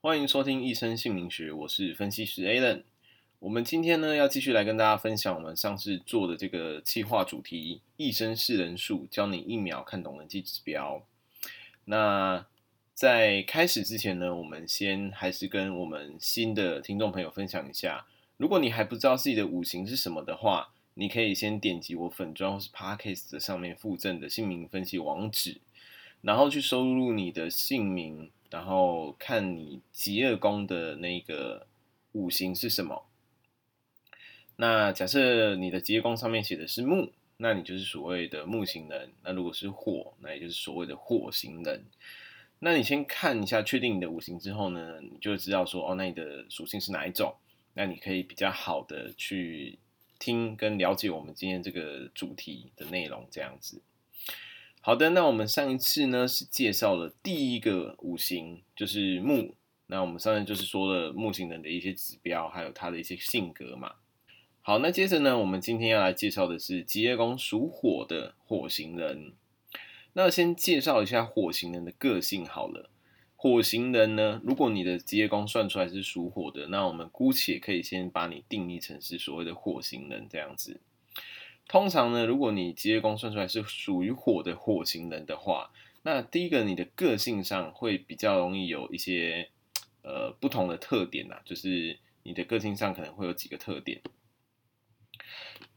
欢迎收听一生姓名学，我是分析师 Alan。我们今天呢要继续来跟大家分享我们上次做的这个企划主题——一生识人数，教你一秒看懂人际指标。那在开始之前呢，我们先还是跟我们新的听众朋友分享一下，如果你还不知道自己的五行是什么的话，你可以先点击我粉专或是 Podcast 上面附赠的姓名分析网址，然后去收录你的姓名。然后看你疾厄宫的那个五行是什么？那假设你的疾厄宫上面写的是木，那你就是所谓的木型人。那如果是火，那也就是所谓的火型人。那你先看一下，确定你的五行之后呢，你就知道说，哦，那你的属性是哪一种？那你可以比较好的去听跟了解我们今天这个主题的内容，这样子。好的，那我们上一次呢是介绍了第一个五行，就是木。那我们上面就是说了木型人的一些指标，还有他的一些性格嘛。好，那接着呢，我们今天要来介绍的是疾厄宫属火的火型人。那先介绍一下火型人的个性好了。火型人呢，如果你的疾厄宫算出来是属火的，那我们姑且可以先把你定义成是所谓的火型人这样子。通常呢，如果你职业宫算出来是属于火的火型人的话，那第一个你的个性上会比较容易有一些呃不同的特点呐，就是你的个性上可能会有几个特点。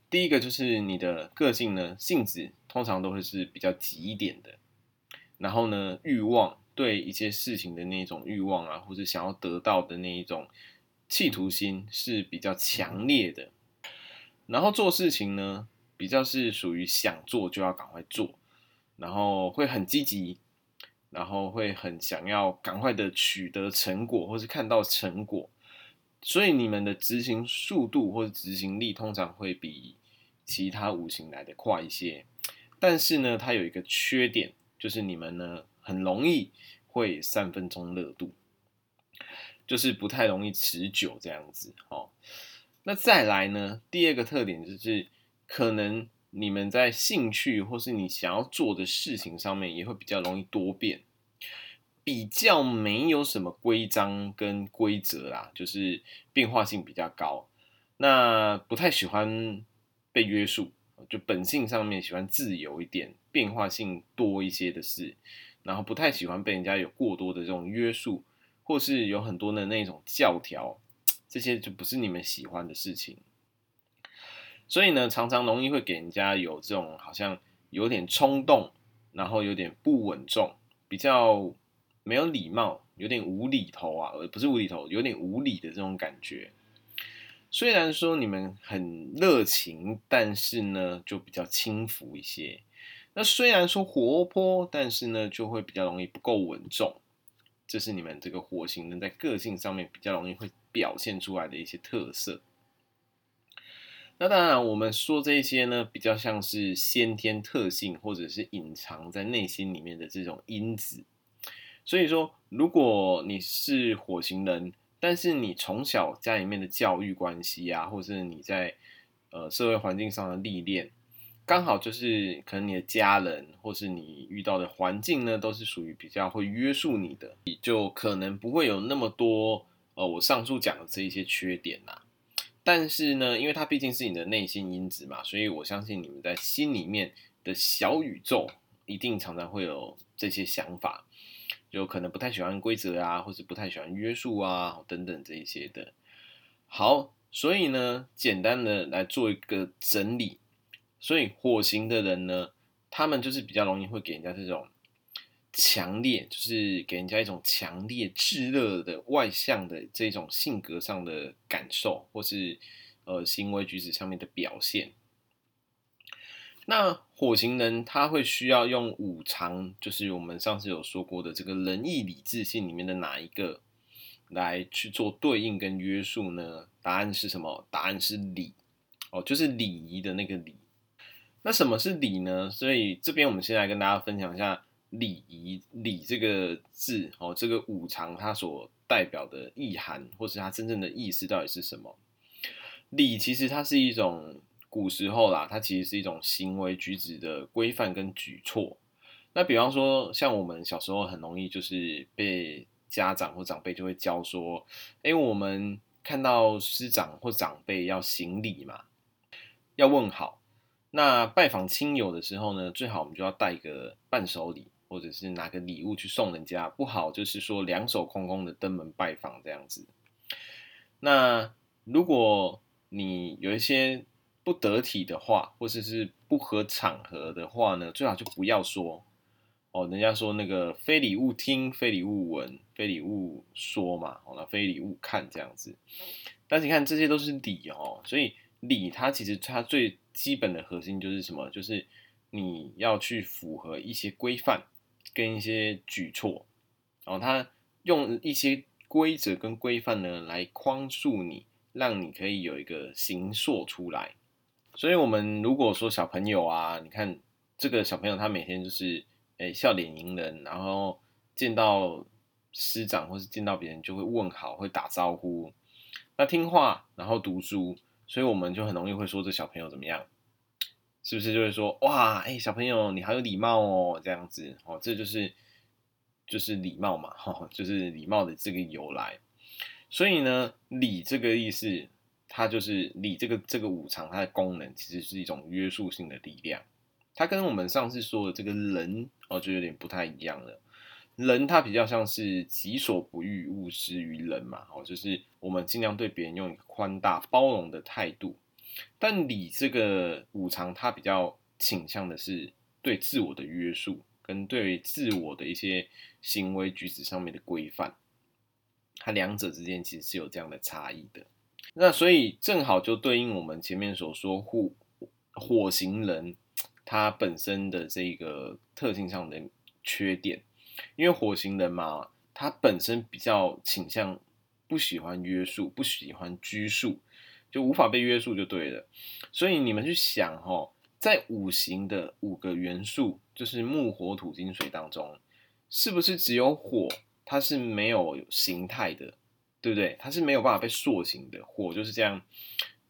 第一个就是你的个性呢，性子通常都会是比较急一点的，然后呢，欲望对一些事情的那种欲望啊，或者想要得到的那一种企图心是比较强烈的，然后做事情呢。比较是属于想做就要赶快做，然后会很积极，然后会很想要赶快的取得成果，或是看到成果，所以你们的执行速度或者执行力通常会比其他五行来的快一些。但是呢，它有一个缺点，就是你们呢很容易会三分钟热度，就是不太容易持久这样子。哦，那再来呢，第二个特点就是。可能你们在兴趣或是你想要做的事情上面也会比较容易多变，比较没有什么规章跟规则啦，就是变化性比较高。那不太喜欢被约束，就本性上面喜欢自由一点，变化性多一些的事，然后不太喜欢被人家有过多的这种约束，或是有很多的那种教条，这些就不是你们喜欢的事情。所以呢，常常容易会给人家有这种好像有点冲动，然后有点不稳重，比较没有礼貌，有点无厘头啊，而不是无厘头，有点无理的这种感觉。虽然说你们很热情，但是呢，就比较轻浮一些。那虽然说活泼，但是呢，就会比较容易不够稳重。这是你们这个火型人在个性上面比较容易会表现出来的一些特色。那当然，我们说这些呢，比较像是先天特性，或者是隐藏在内心里面的这种因子。所以说，如果你是火型人，但是你从小家里面的教育关系啊，或者是你在呃社会环境上的历练，刚好就是可能你的家人或是你遇到的环境呢，都是属于比较会约束你的，你就可能不会有那么多呃我上述讲的这一些缺点呐。但是呢，因为它毕竟是你的内心因子嘛，所以我相信你们在心里面的小宇宙一定常常会有这些想法，就可能不太喜欢规则啊，或是不太喜欢约束啊，等等这一些的。好，所以呢，简单的来做一个整理。所以火星的人呢，他们就是比较容易会给人家这种。强烈就是给人家一种强烈炙热的外向的这种性格上的感受，或是呃行为举止上面的表现。那火星人他会需要用五常，就是我们上次有说过的这个仁义礼智信里面的哪一个来去做对应跟约束呢？答案是什么？答案是礼哦，就是礼仪的那个礼。那什么是礼呢？所以这边我们先来跟大家分享一下。礼仪礼这个字哦，这个五常它所代表的意涵，或是它真正的意思到底是什么？礼其实它是一种古时候啦，它其实是一种行为举止的规范跟举措。那比方说，像我们小时候很容易就是被家长或长辈就会教说，哎，我们看到师长或长辈要行礼嘛，要问好。那拜访亲友的时候呢，最好我们就要带个伴手礼，或者是拿个礼物去送人家。不好就是说两手空空的登门拜访这样子。那如果你有一些不得体的话，或者是不合场合的话呢，最好就不要说哦。人家说那个非礼勿听，非礼勿闻，非礼勿说嘛，哦，那非礼勿看这样子。但是你看这些都是礼哦，所以礼它其实它最基本的核心就是什么？就是你要去符合一些规范跟一些举措，然后他用一些规则跟规范呢来框束你，让你可以有一个形塑出来。所以，我们如果说小朋友啊，你看这个小朋友他每天就是诶笑脸迎人，然后见到师长或是见到别人就会问好，会打招呼，那听话，然后读书。所以我们就很容易会说这小朋友怎么样，是不是就会说哇，哎，小朋友你好有礼貌哦，这样子哦，这就是就是礼貌嘛，哈，就是礼貌的这个由来。所以呢，礼这个意思，它就是礼这个这个五常，它的功能其实是一种约束性的力量。它跟我们上次说的这个人哦，就有点不太一样了。人他比较像是己所不欲，勿施于人嘛，哦，就是我们尽量对别人用一个宽大包容的态度。但礼这个五常，它比较倾向的是对自我的约束，跟对自我的一些行为举止上面的规范。它两者之间其实是有这样的差异的。那所以正好就对应我们前面所说火火型人，他本身的这个特性上的缺点。因为火型人嘛，他本身比较倾向不喜欢约束，不喜欢拘束，就无法被约束就对了。所以你们去想哦，在五行的五个元素，就是木、火、土、金、水当中，是不是只有火它是没有形态的，对不对？它是没有办法被塑形的。火就是这样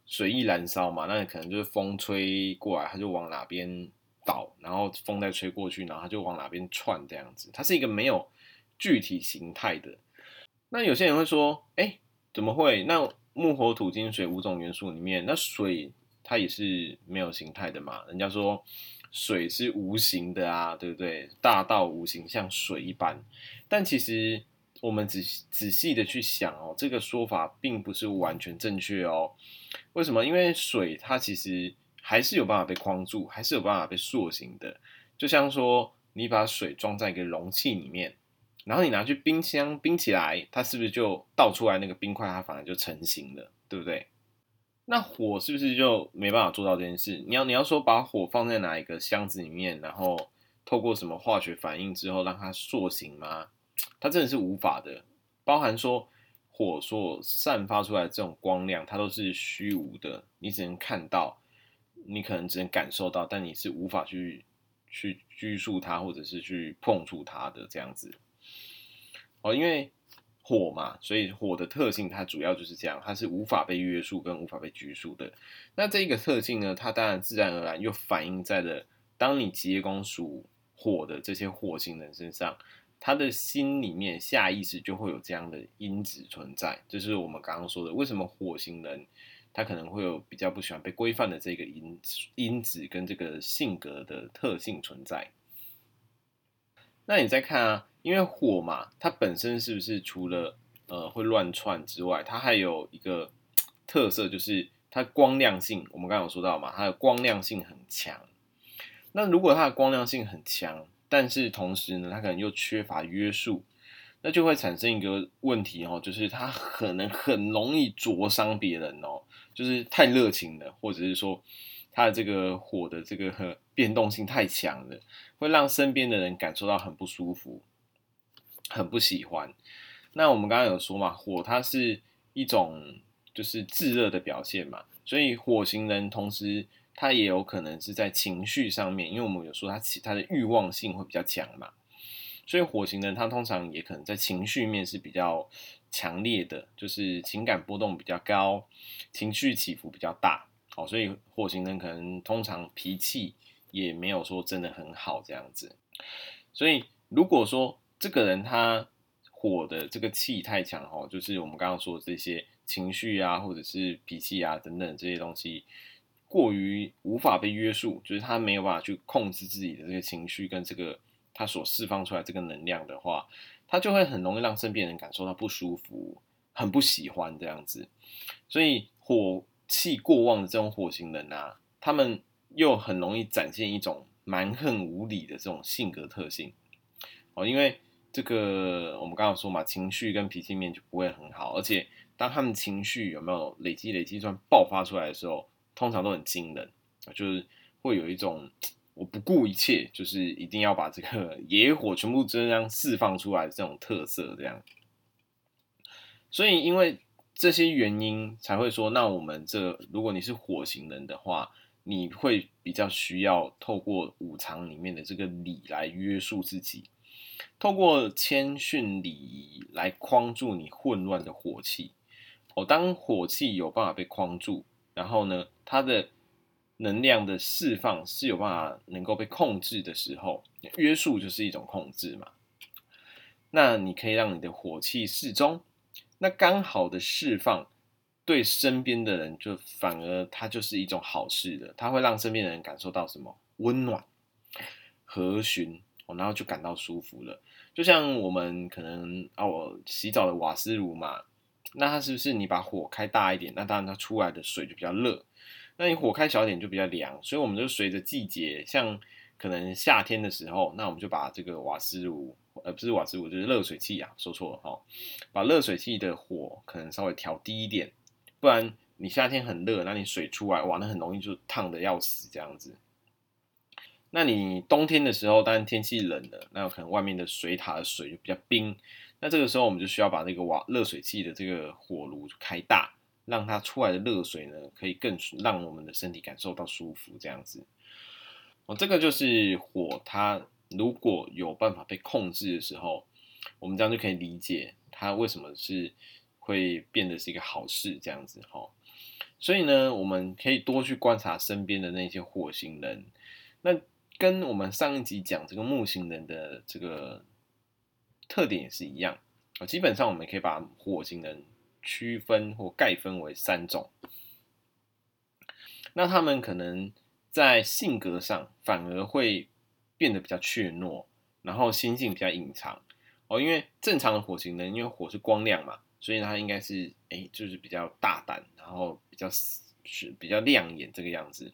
随意燃烧嘛，那可能就是风吹过来，它就往哪边。倒，然后风再吹过去，然后它就往哪边窜，这样子，它是一个没有具体形态的。那有些人会说，哎，怎么会？那木火土金水五种元素里面，那水它也是没有形态的嘛？人家说水是无形的啊，对不对？大道无形，像水一般。但其实我们仔仔细的去想哦，这个说法并不是完全正确哦。为什么？因为水它其实。还是有办法被框住，还是有办法被塑形的。就像说，你把水装在一个容器里面，然后你拿去冰箱冰起来，它是不是就倒出来那个冰块，它反而就成型了，对不对？那火是不是就没办法做到这件事？你要你要说把火放在哪一个箱子里面，然后透过什么化学反应之后让它塑形吗？它真的是无法的。包含说火所散发出来的这种光亮，它都是虚无的，你只能看到。你可能只能感受到，但你是无法去去拘束它，或者是去碰触它的这样子。哦，因为火嘛，所以火的特性它主要就是这样，它是无法被约束跟无法被拘束的。那这个特性呢，它当然自然而然又反映在了当你疾夜宫属火的这些火星人身上，他的心里面下意识就会有这样的因子存在，就是我们刚刚说的，为什么火星人。他可能会有比较不喜欢被规范的这个因因子跟这个性格的特性存在。那你再看啊，因为火嘛，它本身是不是除了呃会乱窜之外，它还有一个特色，就是它光亮性。我们刚刚有说到嘛，它的光亮性很强。那如果它的光亮性很强，但是同时呢，它可能又缺乏约束。那就会产生一个问题哦，就是它可能很容易灼伤别人哦，就是太热情了，或者是说他的这个火的这个变动性太强了，会让身边的人感受到很不舒服，很不喜欢。那我们刚刚有说嘛，火它是一种就是炙热的表现嘛，所以火型人同时他也有可能是在情绪上面，因为我们有说他其他的欲望性会比较强嘛。所以火型人他通常也可能在情绪面是比较强烈的，就是情感波动比较高，情绪起伏比较大。好，所以火星人可能通常脾气也没有说真的很好这样子。所以如果说这个人他火的这个气太强哈，就是我们刚刚说的这些情绪啊，或者是脾气啊等等这些东西，过于无法被约束，就是他没有办法去控制自己的这个情绪跟这个他所释放出来这个能量的话，他就会很容易让身边人感受到不舒服，很不喜欢这样子。所以火气过旺的这种火星人啊，他们又很容易展现一种蛮横无理的这种性格特性哦，因为。这个我们刚刚说嘛，情绪跟脾气面就不会很好，而且当他们情绪有没有累积累积，算爆发出来的时候，通常都很惊人，就是会有一种我不顾一切，就是一定要把这个 野火全部这样释放出来的这种特色，这样。所以因为这些原因才会说，那我们这如果你是火型人的话，你会比较需要透过五常里面的这个礼来约束自己。透过谦逊礼仪来框住你混乱的火气，哦，当火气有办法被框住，然后呢，它的能量的释放是有办法能够被控制的时候，约束就是一种控制嘛。那你可以让你的火气适中，那刚好的释放对身边的人就反而它就是一种好事的，它会让身边的人感受到什么温暖、和煦。然后就感到舒服了，就像我们可能啊，我洗澡的瓦斯炉嘛，那它是不是你把火开大一点，那当然它出来的水就比较热，那你火开小点就比较凉，所以我们就随着季节，像可能夏天的时候，那我们就把这个瓦斯炉，呃，不是瓦斯炉，就是热水器啊，说错了哈，把热水器的火可能稍微调低一点，不然你夏天很热，那你水出来，哇，那很容易就烫得要死这样子。那你冬天的时候，当然天气冷了，那可能外面的水塔的水就比较冰，那这个时候我们就需要把那个瓦热水器的这个火炉开大，让它出来的热水呢，可以更让我们的身体感受到舒服，这样子。哦，这个就是火，它如果有办法被控制的时候，我们这样就可以理解它为什么是会变得是一个好事，这样子哈。所以呢，我们可以多去观察身边的那些火星人，那。跟我们上一集讲这个木星人的这个特点也是一样啊，基本上我们可以把火星人区分或概分为三种。那他们可能在性格上反而会变得比较怯懦，然后心性比较隐藏哦。因为正常的火型人，因为火是光亮嘛，所以它应该是哎，就是比较大胆，然后比较。是比较亮眼这个样子，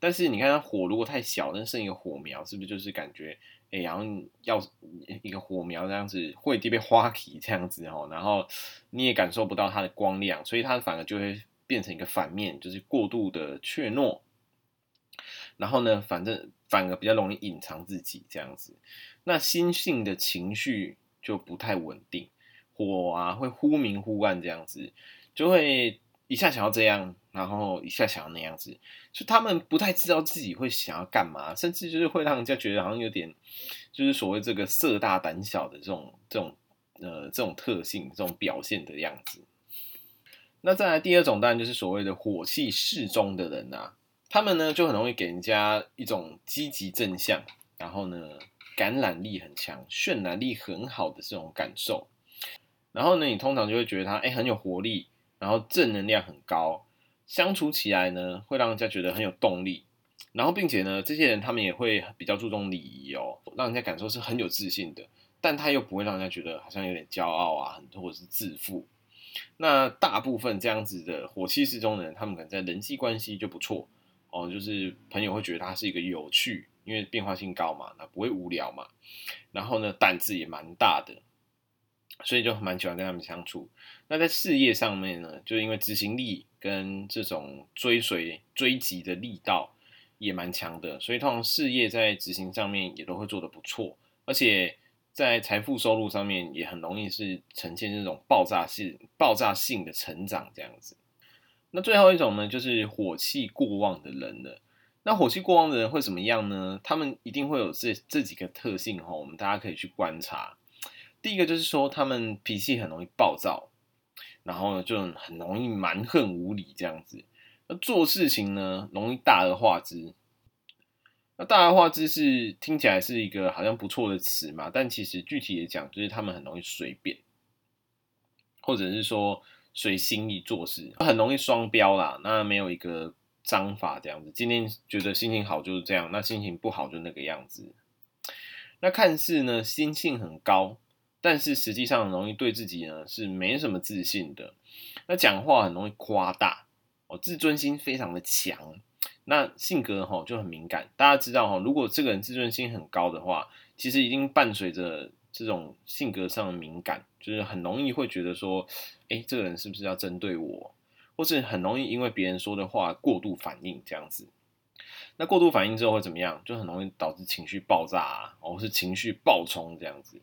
但是你看它火如果太小，那剩一个火苗，是不是就是感觉哎，然后要一个火苗这样子会特别花体这样子哦，然后你也感受不到它的光亮，所以它反而就会变成一个反面，就是过度的怯懦，然后呢，反正反而比较容易隐藏自己这样子，那心性的情绪就不太稳定，火啊会忽明忽暗这样子，就会。一下想要这样，然后一下想要那样子，就他们不太知道自己会想要干嘛，甚至就是会让人家觉得好像有点，就是所谓这个色大胆小的这种这种呃这种特性，这种表现的样子。那再来第二种，当然就是所谓的火气适中的人啊，他们呢就很容易给人家一种积极正向，然后呢感染力很强、渲染力很好的这种感受。然后呢，你通常就会觉得他哎很有活力。然后正能量很高，相处起来呢，会让人家觉得很有动力。然后，并且呢，这些人他们也会比较注重礼仪哦，让人家感受是很有自信的。但他又不会让人家觉得好像有点骄傲啊，或者是自负。那大部分这样子的火气适中的人，他们可能在人际关系就不错哦，就是朋友会觉得他是一个有趣，因为变化性高嘛，那不会无聊嘛。然后呢，胆子也蛮大的。所以就蛮喜欢跟他们相处。那在事业上面呢，就因为执行力跟这种追随追击的力道也蛮强的，所以通常事业在执行上面也都会做得不错，而且在财富收入上面也很容易是呈现这种爆炸性、爆炸性的成长这样子。那最后一种呢，就是火气过旺的人了。那火气过旺的人会怎么样呢？他们一定会有这这几个特性哈，我们大家可以去观察。第一个就是说，他们脾气很容易暴躁，然后呢，就很容易蛮横无理这样子。那做事情呢，容易大而化之。那大而化之是听起来是一个好像不错的词嘛，但其实具体的讲，就是他们很容易随便，或者是说随心意做事，很容易双标啦。那没有一个章法这样子，今天觉得心情好就是这样，那心情不好就那个样子。那看似呢心性很高，但是实际上容易对自己呢是没什么自信的。那讲话很容易夸大哦，自尊心非常的强。那性格哈就很敏感。大家知道哈，如果这个人自尊心很高的话，其实已经伴随着这种性格上的敏感，就是很容易会觉得说，哎，这个人是不是要针对我？或是很容易因为别人说的话过度反应这样子。那过度反应之后会怎么样？就很容易导致情绪爆炸啊，或是情绪爆冲这样子。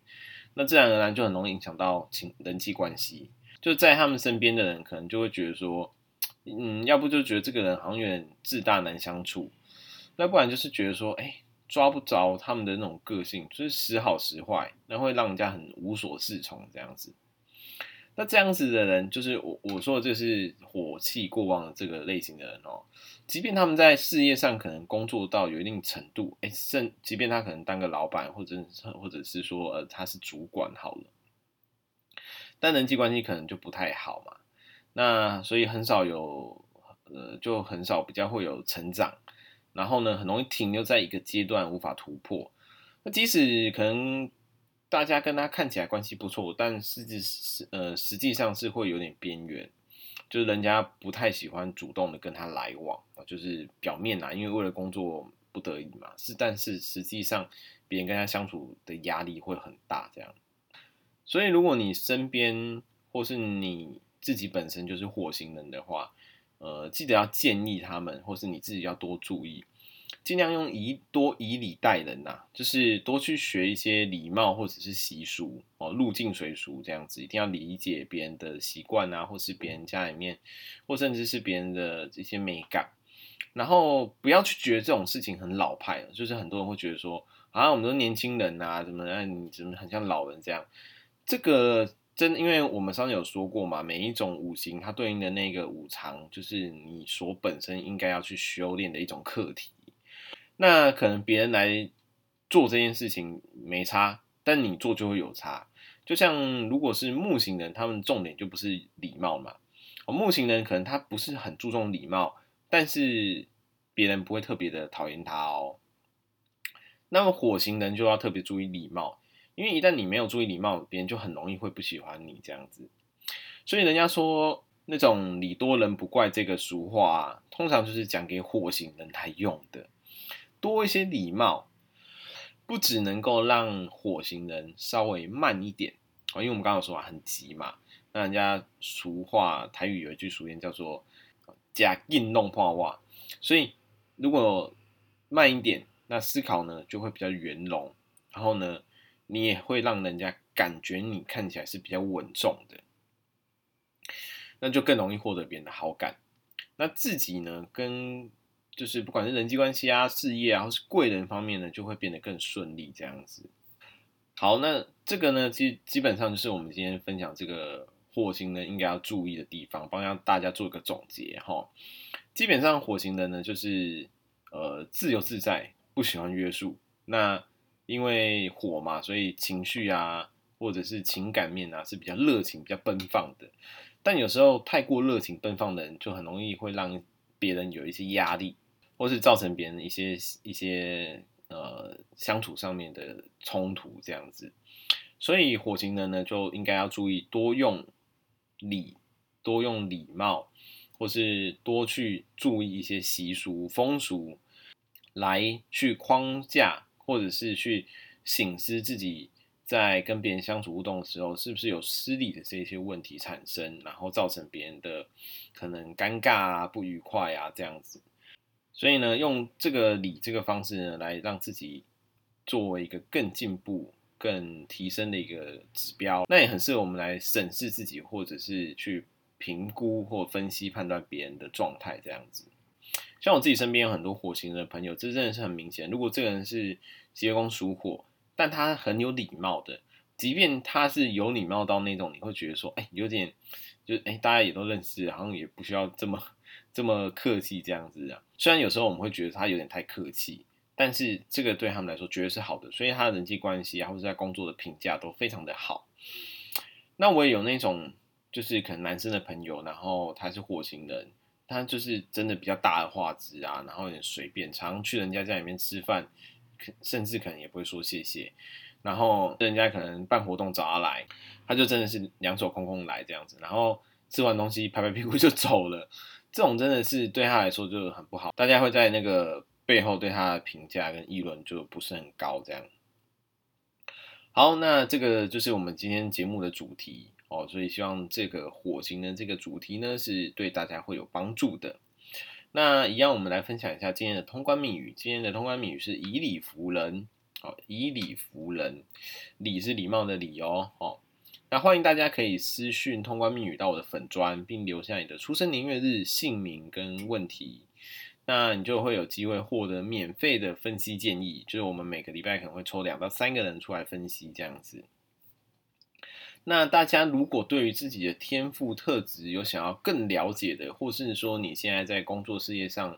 那自然而然就很容易影响到情人际关系。就在他们身边的人，可能就会觉得说，嗯，要不就觉得这个人好像有点自大难相处，那不然就是觉得说，哎，抓不着他们的那种个性，就是时好时坏，那会让人家很无所适从这样子。那这样子的人，就是我我说的，这是火气过旺的这个类型的人哦。即便他们在事业上可能工作到有一定程度，哎，甚即便他可能当个老板，或者或者是说呃他是主管好了，但人际关系可能就不太好嘛。那所以很少有呃，就很少比较会有成长，然后呢，很容易停留在一个阶段无法突破。那即使可能。大家跟他看起来关系不错，但实际是呃实际上是会有点边缘，就是人家不太喜欢主动的跟他来往啊，就是表面啊，因为为了工作不得已嘛，是但是实际上别人跟他相处的压力会很大，这样。所以如果你身边或是你自己本身就是火星人的话，呃，记得要建议他们，或是你自己要多注意。尽量用以多以礼待人呐、就是多去学一些礼貌或者是习俗哦，入境随俗这样子，一定要理解别人的习惯啊，或是别人家里面，或甚至是别人的这些美感，然后不要去觉得这种事情很老派，就是很多人会觉得说，啊，我们都年轻人呐，怎么，你怎么很像老人这样？这个真，因为我们上次有说过嘛，每一种五行它对应的那个五常，就是你所本身应该要去修炼的一种课题。那可能别人来做这件事情没差，但你做就会有差。就像如果是木型人，他们重点就不是礼貌嘛。哦，木型人可能他不是很注重礼貌，但是别人不会特别的讨厌他哦。那么火型人就要特别注意礼貌，因为一旦你没有注意礼貌，别人就很容易会不喜欢你这样子。所以人家说那种礼多人不怪这个俗话啊，通常就是讲给火星人来用的。多一些礼貌，不只能够让火星人稍微慢一点啊，因为我们刚刚说啊很急嘛。那人家俗话台语有一句俗语叫做“假硬弄破话”，所以如果慢一点，那思考呢就会比较圆融，然后呢，你也会让人家感觉你看起来是比较稳重的，那就更容易获得别人的好感。那自己呢，跟就是不管是人际关系啊、事业啊，或是贵人方面呢，就会变得更顺利这样子。好，那这个呢，基基本上就是我们今天分享这个火星呢应该要注意的地方，帮大家做一个总结哈。基本上火星人呢，就是呃自由自在，不喜欢约束。那因为火嘛，所以情绪啊，或者是情感面啊，是比较热情、比较奔放的。但有时候太过热情奔放的人，就很容易会让别人有一些压力。或是造成别人一些一些呃相处上面的冲突这样子，所以火型人呢就应该要注意多用礼，多用礼貌，或是多去注意一些习俗风俗，来去框架或者是去省思自己在跟别人相处互动的时候，是不是有失礼的这些问题产生，然后造成别人的可能尴尬啊、不愉快啊这样子。所以呢，用这个礼这个方式呢，来让自己作为一个更进步、更提升的一个指标，那也很适合我们来审视自己，或者是去评估或分析、判断别人的状态这样子。像我自己身边有很多火型的朋友，这真的是很明显。如果这个人是疾厄宫属火，但他很有礼貌的，即便他是有礼貌到那种，你会觉得说，哎，有点，就哎，大家也都认识，好像也不需要这么。这么客气这样子啊，虽然有时候我们会觉得他有点太客气，但是这个对他们来说绝对是好的，所以他的人际关系啊，或者在工作的评价都非常的好。那我也有那种就是可能男生的朋友，然后他是火星人，他就是真的比较大的画质啊，然后也随便，常去人家家里面吃饭，甚至可能也不会说谢谢。然后人家可能办活动找他来，他就真的是两手空空来这样子，然后吃完东西拍拍屁股就走了。这种真的是对他来说就很不好，大家会在那个背后对他的评价跟议论就不是很高这样。好，那这个就是我们今天节目的主题哦，所以希望这个火星的这个主题呢是对大家会有帮助的。那一样，我们来分享一下今天的通关密语。今天的通关密语是以礼服人。以礼服人，礼是礼貌的礼哦。哦，那欢迎大家可以私讯通关密语到我的粉专，并留下你的出生年月日、姓名跟问题，那你就会有机会获得免费的分析建议。就是我们每个礼拜可能会抽两到三个人出来分析这样子。那大家如果对于自己的天赋特质有想要更了解的，或是说你现在在工作事业上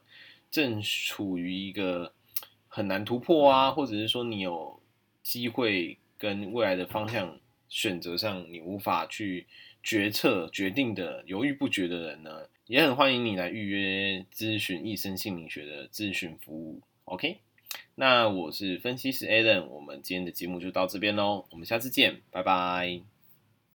正处于一个很难突破啊，或者是说你有机会跟未来的方向选择上你无法去决策决定的犹豫不决的人呢，也很欢迎你来预约咨询一生姓名学的咨询服务。OK，那我是分析师 Alan，我们今天的节目就到这边喽，我们下次见，拜拜。